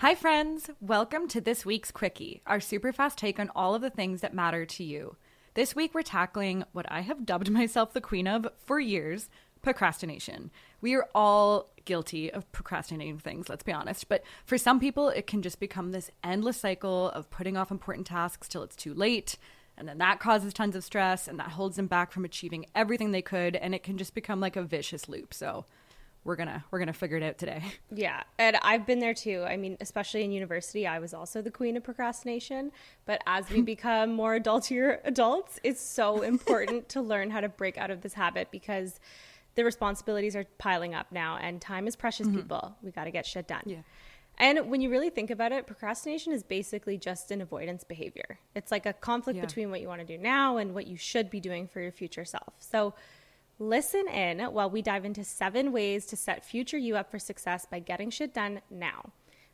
Hi, friends. Welcome to this week's Quickie, our super fast take on all of the things that matter to you. This week, we're tackling what I have dubbed myself the queen of for years procrastination. We are all guilty of procrastinating things, let's be honest. But for some people, it can just become this endless cycle of putting off important tasks till it's too late. And then that causes tons of stress and that holds them back from achieving everything they could. And it can just become like a vicious loop. So, we're gonna we're gonna figure it out today yeah and i've been there too i mean especially in university i was also the queen of procrastination but as we become more adultier adults it's so important to learn how to break out of this habit because the responsibilities are piling up now and time is precious mm-hmm. people we got to get shit done yeah and when you really think about it, procrastination is basically just an avoidance behavior. It's like a conflict yeah. between what you want to do now and what you should be doing for your future self. So Listen in while we dive into seven ways to set future you up for success by getting shit done now.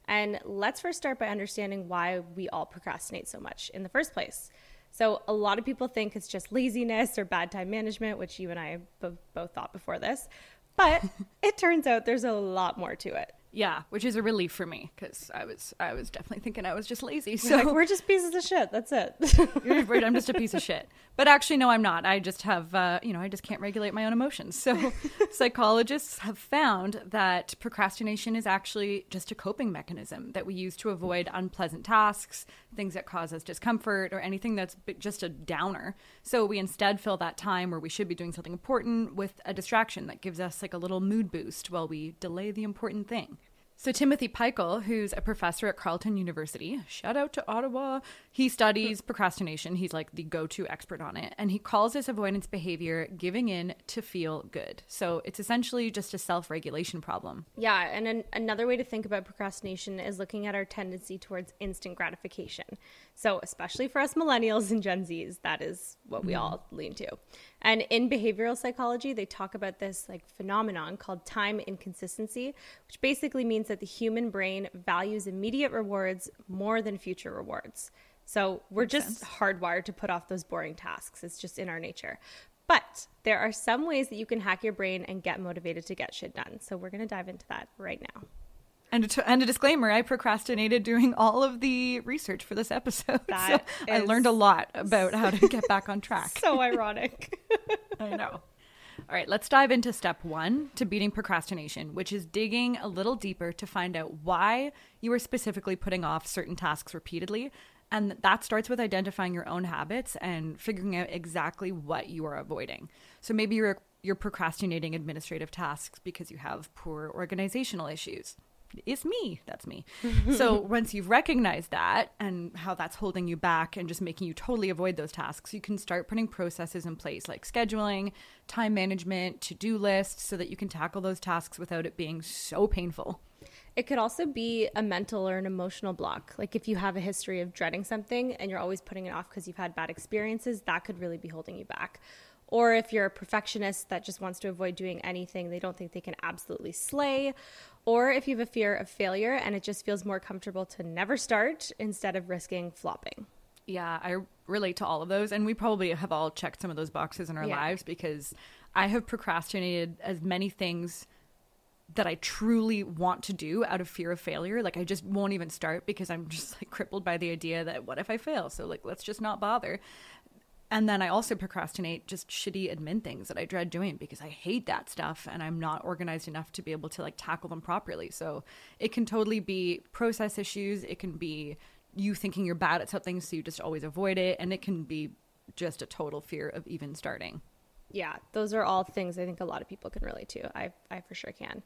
And let's first start by understanding why we all procrastinate so much in the first place. So, a lot of people think it's just laziness or bad time management, which you and I both thought before this. But it turns out there's a lot more to it. Yeah, which is a relief for me because I was I was definitely thinking I was just lazy. So like, we're just pieces of shit. That's it. I'm just a piece of shit. But actually, no, I'm not. I just have uh, you know I just can't regulate my own emotions. So psychologists have found that procrastination is actually just a coping mechanism that we use to avoid unpleasant tasks, things that cause us discomfort, or anything that's just a downer. So we instead fill that time where we should be doing something important with a distraction that gives us like a little mood boost while we delay the important thing. So, Timothy Pychyl, who's a professor at Carleton University, shout out to Ottawa, he studies procrastination. He's like the go to expert on it. And he calls this avoidance behavior giving in to feel good. So, it's essentially just a self regulation problem. Yeah. And an- another way to think about procrastination is looking at our tendency towards instant gratification. So, especially for us millennials and Gen Zs, that is what we mm. all lean to. And in behavioral psychology, they talk about this like phenomenon called time inconsistency, which basically means that the human brain values immediate rewards more than future rewards. So we're Makes just sense. hardwired to put off those boring tasks. It's just in our nature. But there are some ways that you can hack your brain and get motivated to get shit done. So we're going to dive into that right now. And a, and a disclaimer I procrastinated doing all of the research for this episode. So I learned a lot about how to get back on track. so ironic. I know. All right, let's dive into step one to beating procrastination, which is digging a little deeper to find out why you are specifically putting off certain tasks repeatedly. And that starts with identifying your own habits and figuring out exactly what you are avoiding. So maybe you're you're procrastinating administrative tasks because you have poor organizational issues it's me. That's me. so once you've recognized that and how that's holding you back and just making you totally avoid those tasks, you can start putting processes in place like scheduling, time management, to do lists so that you can tackle those tasks without it being so painful. It could also be a mental or an emotional block. Like if you have a history of dreading something and you're always putting it off because you've had bad experiences, that could really be holding you back. Or if you're a perfectionist that just wants to avoid doing anything they don't think they can absolutely slay, or if you have a fear of failure and it just feels more comfortable to never start instead of risking flopping. Yeah, I relate to all of those. And we probably have all checked some of those boxes in our yeah. lives because I have procrastinated as many things that I truly want to do out of fear of failure. Like I just won't even start because I'm just like crippled by the idea that what if I fail? So like let's just not bother. And then I also procrastinate just shitty admin things that I dread doing because I hate that stuff and I'm not organized enough to be able to like tackle them properly. So it can totally be process issues. It can be you thinking you're bad at something, so you just always avoid it. And it can be just a total fear of even starting. Yeah, those are all things I think a lot of people can relate to. I, I for sure can.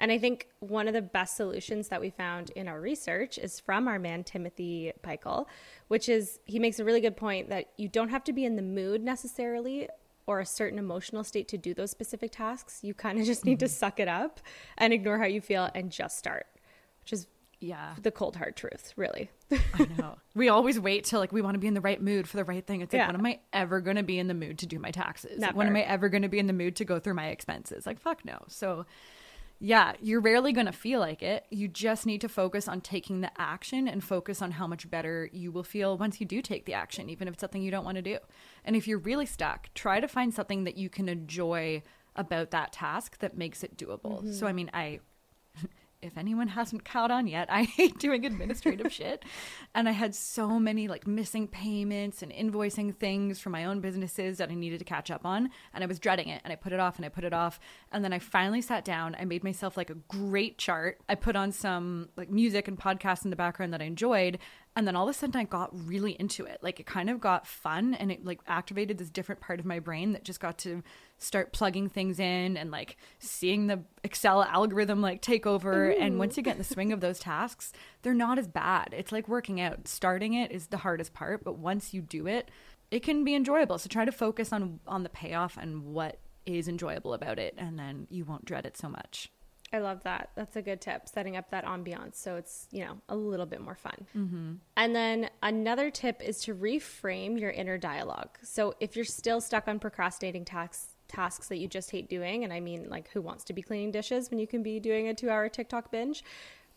And I think one of the best solutions that we found in our research is from our man, Timothy Pychyl, which is he makes a really good point that you don't have to be in the mood necessarily or a certain emotional state to do those specific tasks. You kind of just need mm-hmm. to suck it up and ignore how you feel and just start, which is Yeah. the cold hard truth, really. I know. We always wait till like we want to be in the right mood for the right thing. It's like, Yeah. when am I ever going to be in the mood to do my taxes? Like, when am I ever going to be in the mood to go through my expenses? Like, fuck no. So, yeah, you're rarely going to feel like it. You just need to focus on taking the action and focus on how much better you will feel once you do take the action, even if it's something you don't want to do. And if you're really stuck, try to find something that you can enjoy about that task that makes it doable. Mm-hmm. So, I mean, I if anyone hasn't caught on yet, I hate doing administrative shit. And I had so many like missing payments and invoicing things for my own businesses that I needed to catch up on. And I was dreading it. And I put it off and I put it off. And then I finally sat down. I made myself like a great chart. I put on some like music and podcasts in the background that I enjoyed. And then all of a sudden I got really into it. Like it kind of got fun and it like activated this different part of my brain that just got to start plugging things in and like seeing the Excel algorithm like take over. And once you get in the swing of those tasks, they're not as bad. It's like working out. Starting it is the hardest part, but once you do it, it can be enjoyable. So try to focus on on the payoff and what is enjoyable about it and then you won't dread it so much. I love that. That's a good tip, setting up that ambiance so it's, you know, a little bit more fun. Mm-hmm. And then another tip is to reframe your inner dialogue. So if you're still stuck on procrastinating tasks, tasks that you just hate doing, and I mean, like, who wants to be cleaning dishes when you can be doing a two hour TikTok binge?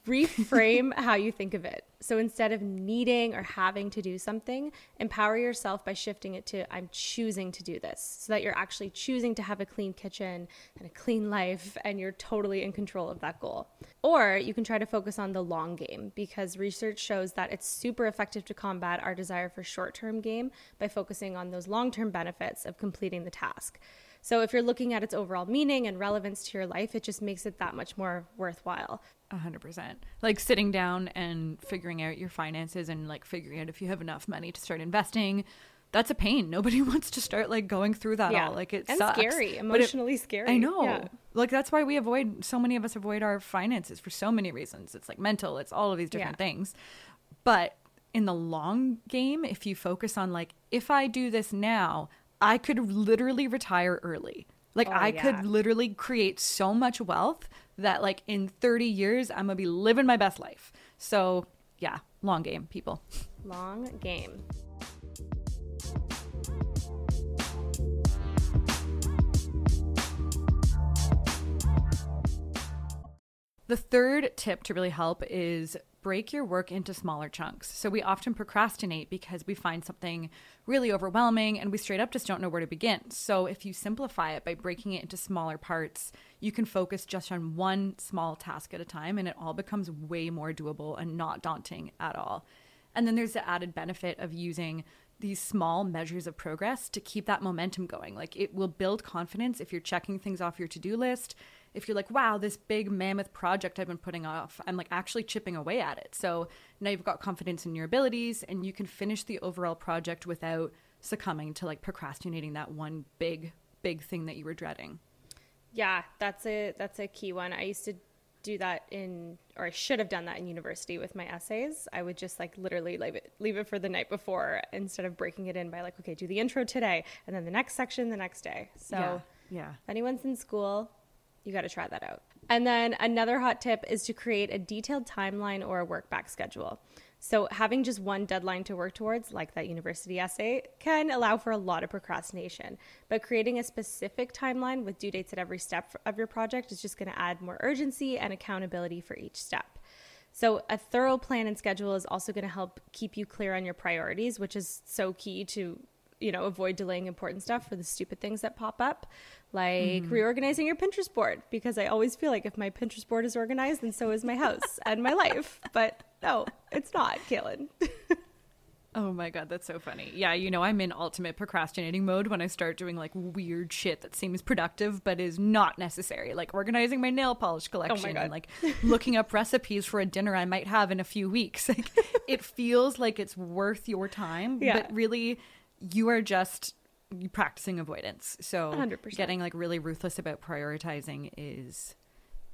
Reframe how you think of it. So instead of needing or having to do something, empower yourself by shifting it to I'm choosing to do this so that you're actually choosing to have a clean kitchen and a clean life and you're totally in control of that goal. Or you can try to focus on the long game because research shows that it's super effective to combat our desire for short term game by focusing on those long term benefits of completing the task. So if you're looking at its overall meaning and relevance to your life, it just makes it that much more worthwhile. A hundred percent. Like sitting down and figuring out your finances and like figuring out if you have enough money to start investing. That's a pain. Nobody wants to start like going through that all. Like it's scary, But it- emotionally scary. I know. Yeah. Like that's why we avoid so many of us avoid our finances for so many reasons. It's like mental, it's all of these different Yeah. things. But in the long game, if you focus on like if I do this now, I could literally retire early. Like Oh, I yeah. could literally create so much wealth that like in 30 years I'm going to be living my best life. So, yeah, long game, people. Long game. The third tip to really help is break your work into smaller chunks. So we often procrastinate because we find something really overwhelming and we straight up just don't know where to begin. So if you simplify it by breaking it into smaller parts, you can focus just on one small task at a time and it all becomes way more doable and not daunting at all. And then there's the added benefit of using these small measures of progress to keep that momentum going. Like it will build confidence if you're checking things off your to do list. If you're like, wow, this big mammoth project I've been putting off, I'm like actually chipping away at it. So now you've got confidence in your abilities and you can finish the overall project without succumbing to like procrastinating that one big, big thing that you were dreading. Yeah, that's a that's a key one. I used to do that in or I should have done that in university with my essays. I would just like literally leave it leave it for the night before instead of breaking it in by like, okay, do the intro today and then the next section the next day. So yeah. Yeah. If anyone's in school, you got to try that out. And then another hot tip is to create a detailed timeline or a work back schedule. So, having just one deadline to work towards, like that university essay, can allow for a lot of procrastination. But creating a specific timeline with due dates at every step of your project is just going to add more urgency and accountability for each step. So, a thorough plan and schedule is also going to help keep you clear on your priorities, which is so key to you know avoid delaying important stuff for the stupid things that pop up like mm-hmm. reorganizing your pinterest board because i always feel like if my pinterest board is organized then so is my house and my life but no it's not kaylin Oh my god, that's so funny. Yeah, you know, I'm in ultimate procrastinating mode when I start doing like weird shit that seems productive but is not necessary, like organizing my nail polish oh collection God. and like looking up recipes for a dinner I might have in a few weeks. Like it feels like it's worth your time, Yeah. but really you are just practicing avoidance. So 100%. getting like really ruthless about prioritizing is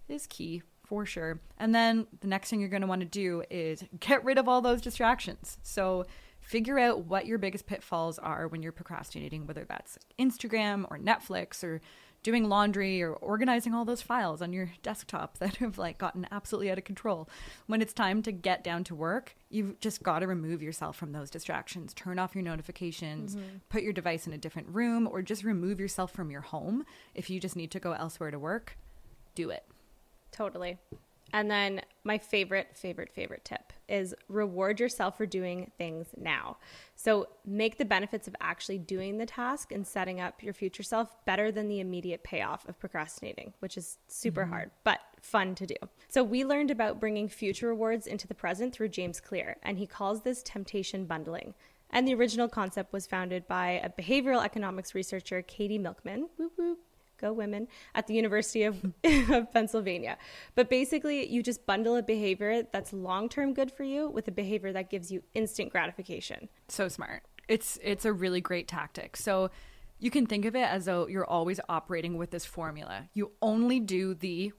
is key for sure. And then the next thing you're going to want to do is get rid of all those distractions. So figure out what your biggest pitfalls are when you're procrastinating, whether that's Instagram or Netflix or doing laundry or organizing all those files on your desktop that have like gotten absolutely out of control. When it's time to get down to work, you've just got to remove yourself from those distractions. Turn off your notifications, mm-hmm. put your device in a different room, or just remove yourself from your home. If you just need to go elsewhere to work, do it. Totally. And then my favorite, favorite, favorite tip is reward yourself for doing things now. So make the benefits of actually doing the task and setting up your future self better than the immediate payoff of procrastinating, which is super mm-hmm. hard, but fun to do. So we learned about bringing future rewards into the present through James Clear, and he calls this temptation bundling. And the original concept was founded by a behavioral economics researcher, Katie Milkman. Whoop, whoop go women at the University of, of Pennsylvania. But basically, you just bundle a behavior that's long term good for you with a behavior that gives you instant gratification. So smart. It's it's a really great tactic. So you can think of it as though you're always operating with this formula. You only do the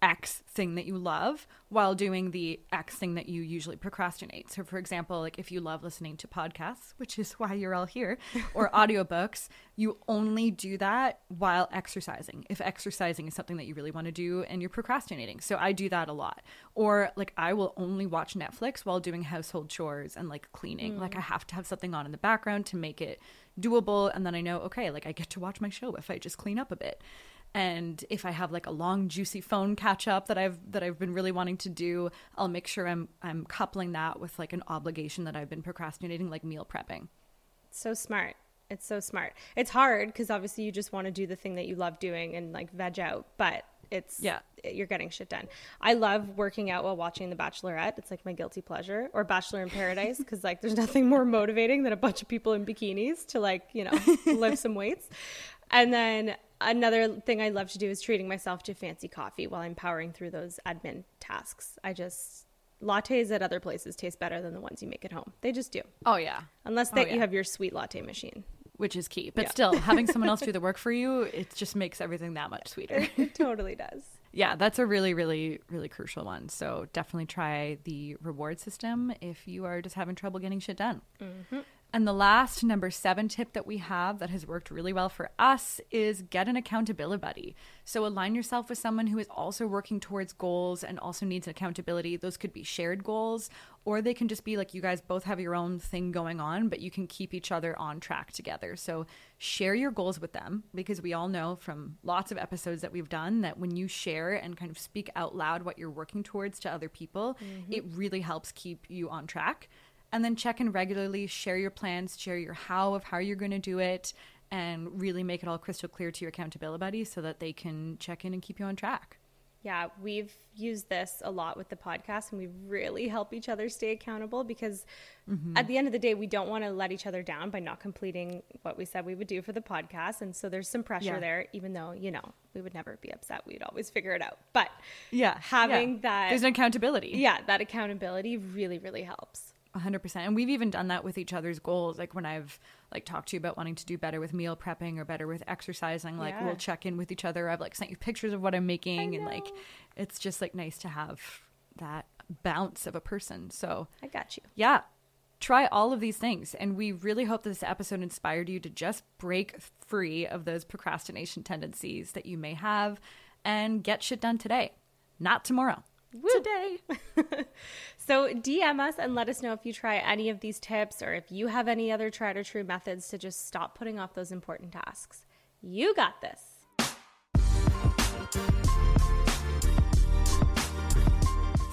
X thing that you love while doing the X thing that you usually procrastinate. So, for example, like if you love listening to podcasts, which is why you're all here, or audiobooks, you only do that while exercising. If exercising is something that you really want to do and you're procrastinating. So, I do that a lot. Or, like, I will only watch Netflix while doing household chores and like cleaning. Mm. Like, I have to have something on in the background to make it doable. And then I know, okay, like I get to watch my show if I just clean up a bit and if i have like a long juicy phone catch up that i've that i've been really wanting to do i'll make sure i'm i'm coupling that with like an obligation that i've been procrastinating like meal prepping. So smart. It's so smart. It's hard because obviously you just want to do the thing that you love doing and like veg out but it's yeah. you're getting shit done. I love working out while watching the bachelorette. It's like my guilty pleasure or bachelor in paradise because like there's nothing more motivating than a bunch of people in bikinis to like you know lift some weights. And then another thing I love to do is treating myself to fancy coffee while I'm powering through those admin tasks. I just lattes at other places taste better than the ones you make at home. They just do. Oh yeah. Unless that oh, yeah. you have your sweet latte machine. Which is key. But yeah. still, having someone else do the work for you, it just makes everything that much sweeter. It, it totally does. yeah, that's a really, really, really crucial one. So definitely try the reward system if you are just having trouble getting shit done. Mm-hmm. And the last number seven tip that we have that has worked really well for us is get an accountability buddy. So align yourself with someone who is also working towards goals and also needs accountability. Those could be shared goals, or they can just be like you guys both have your own thing going on, but you can keep each other on track together. So share your goals with them because we all know from lots of episodes that we've done that when you share and kind of speak out loud what you're working towards to other people, mm-hmm. it really helps keep you on track and then check in regularly, share your plans, share your how of how you're going to do it, and really make it all crystal clear to your accountability buddy so that they can check in and keep you on track. Yeah, we've used this a lot with the podcast and we really help each other stay accountable because mm-hmm. at the end of the day, we don't want to let each other down by not completing what we said we would do for the podcast. And so there's some pressure yeah. there, even though, you know, we would never be upset. We'd always figure it out. But yeah, having yeah. that. There's an accountability. Yeah, that accountability really, really helps. 100% and we've even done that with each other's goals. Like when i've like talked to you about wanting to do better with meal prepping or better with exercising like yeah. we'll check in with each other. I've like sent you pictures of what i'm making and like it's just like nice to have that bounce of a person. So i got you. yeah try all of these things. And we really hope that this episode inspired you to just break free of those procrastination tendencies that you may have and get shit done today. Not tomorrow Woo. today. so DM us and let us know if you try any of these tips or if you have any other tried or true methods to just stop putting off those important tasks. You got this.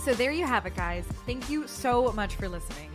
So there you have it, guys. Thank you so much for listening.